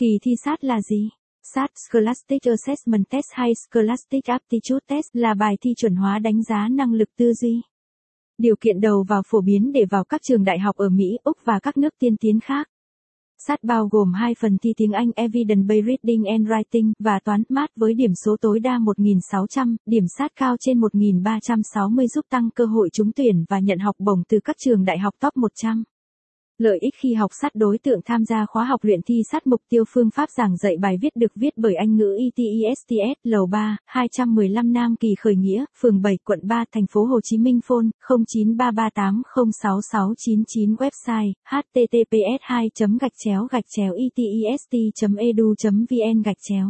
Kỳ thi sát là gì? SAT Scholastic Assessment Test hay Scholastic Aptitude Test là bài thi chuẩn hóa đánh giá năng lực tư duy. Điều kiện đầu vào phổ biến để vào các trường đại học ở Mỹ, Úc và các nước tiên tiến khác. SAT bao gồm hai phần thi tiếng Anh Evidence-Based Reading and Writing và toán math với điểm số tối đa 1.600, điểm SAT cao trên 1.360 giúp tăng cơ hội trúng tuyển và nhận học bổng từ các trường đại học top 100. Lợi ích khi học sát đối tượng tham gia khóa học luyện thi sát mục tiêu phương pháp giảng dạy bài viết được viết bởi Anh ngữ ETESTS, lầu 3, 215 Nam Kỳ Khởi Nghĩa, phường 7, quận 3, thành phố Hồ Chí Minh phone 0933806699 website https 2 gạch chéo gạch chéo etest edu vn gạch chéo.